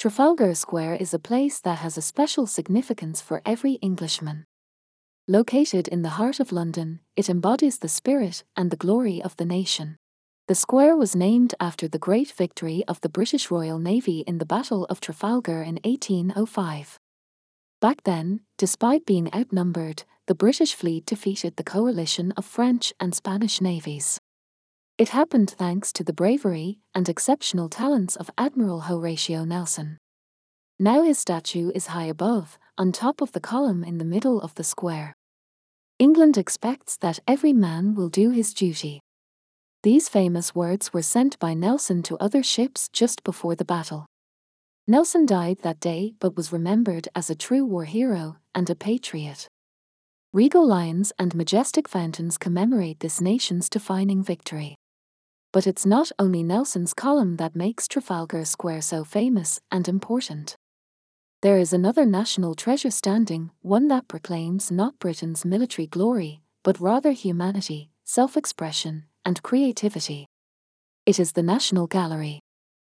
Trafalgar Square is a place that has a special significance for every Englishman. Located in the heart of London, it embodies the spirit and the glory of the nation. The square was named after the great victory of the British Royal Navy in the Battle of Trafalgar in 1805. Back then, despite being outnumbered, the British fleet defeated the coalition of French and Spanish navies. It happened thanks to the bravery and exceptional talents of Admiral Horatio Nelson. Now his statue is high above, on top of the column in the middle of the square. England expects that every man will do his duty. These famous words were sent by Nelson to other ships just before the battle. Nelson died that day but was remembered as a true war hero and a patriot. Regal lions and majestic fountains commemorate this nation's defining victory. But it's not only Nelson's column that makes Trafalgar Square so famous and important. There is another national treasure standing, one that proclaims not Britain's military glory, but rather humanity, self expression, and creativity. It is the National Gallery.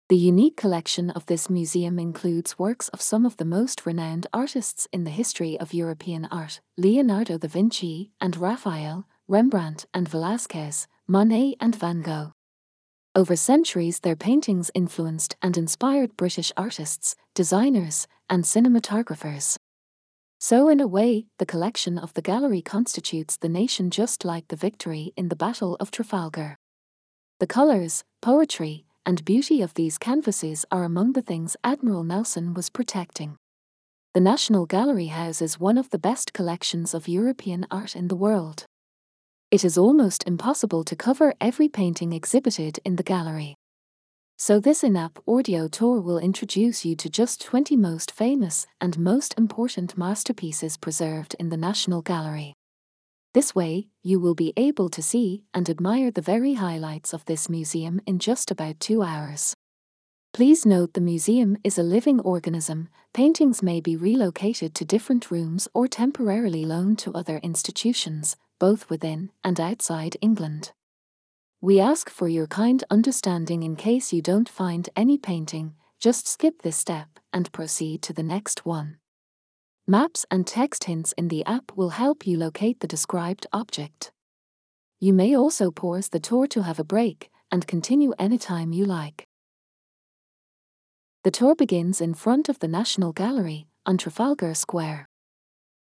The unique collection of this museum includes works of some of the most renowned artists in the history of European art Leonardo da Vinci and Raphael, Rembrandt and Velázquez, Monet and Van Gogh. Over centuries, their paintings influenced and inspired British artists, designers, and cinematographers. So, in a way, the collection of the gallery constitutes the nation just like the victory in the Battle of Trafalgar. The colours, poetry, and beauty of these canvases are among the things Admiral Nelson was protecting. The National Gallery houses one of the best collections of European art in the world. It is almost impossible to cover every painting exhibited in the gallery. So this in-app audio tour will introduce you to just 20 most famous and most important masterpieces preserved in the National Gallery. This way, you will be able to see and admire the very highlights of this museum in just about two hours. Please note the museum is a living organism, paintings may be relocated to different rooms or temporarily loaned to other institutions, both within and outside England. We ask for your kind understanding in case you don't find any painting, just skip this step and proceed to the next one. Maps and text hints in the app will help you locate the described object. You may also pause the tour to have a break and continue anytime you like. The tour begins in front of the National Gallery on Trafalgar Square.